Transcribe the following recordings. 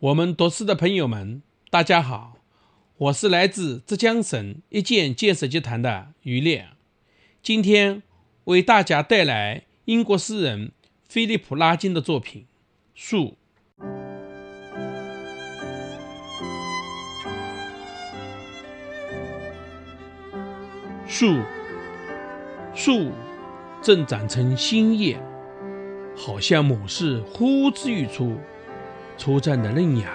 我们读书的朋友们，大家好，我是来自浙江省一建建设集团的于烈，今天为大家带来英国诗人菲利普·拉金的作品《树》。树，树正长成新叶，好像某事呼之欲出。初绽的嫩芽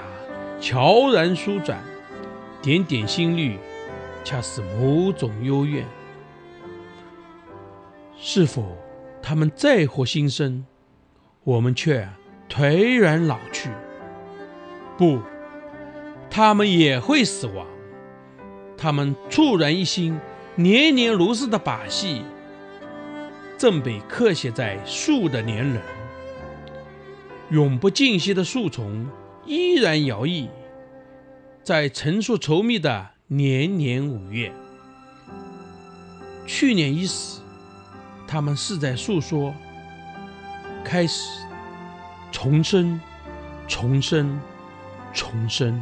悄然舒展，点点新绿，恰似某种幽怨。是否他们再获新生，我们却颓然老去？不，他们也会死亡。他们猝然一新、年年如是的把戏，正被刻写在树的年轮。永不尽息的树丛依然摇曳，在成熟稠密的年年五月。去年伊始，他们是在诉说开始重生、重生、重生。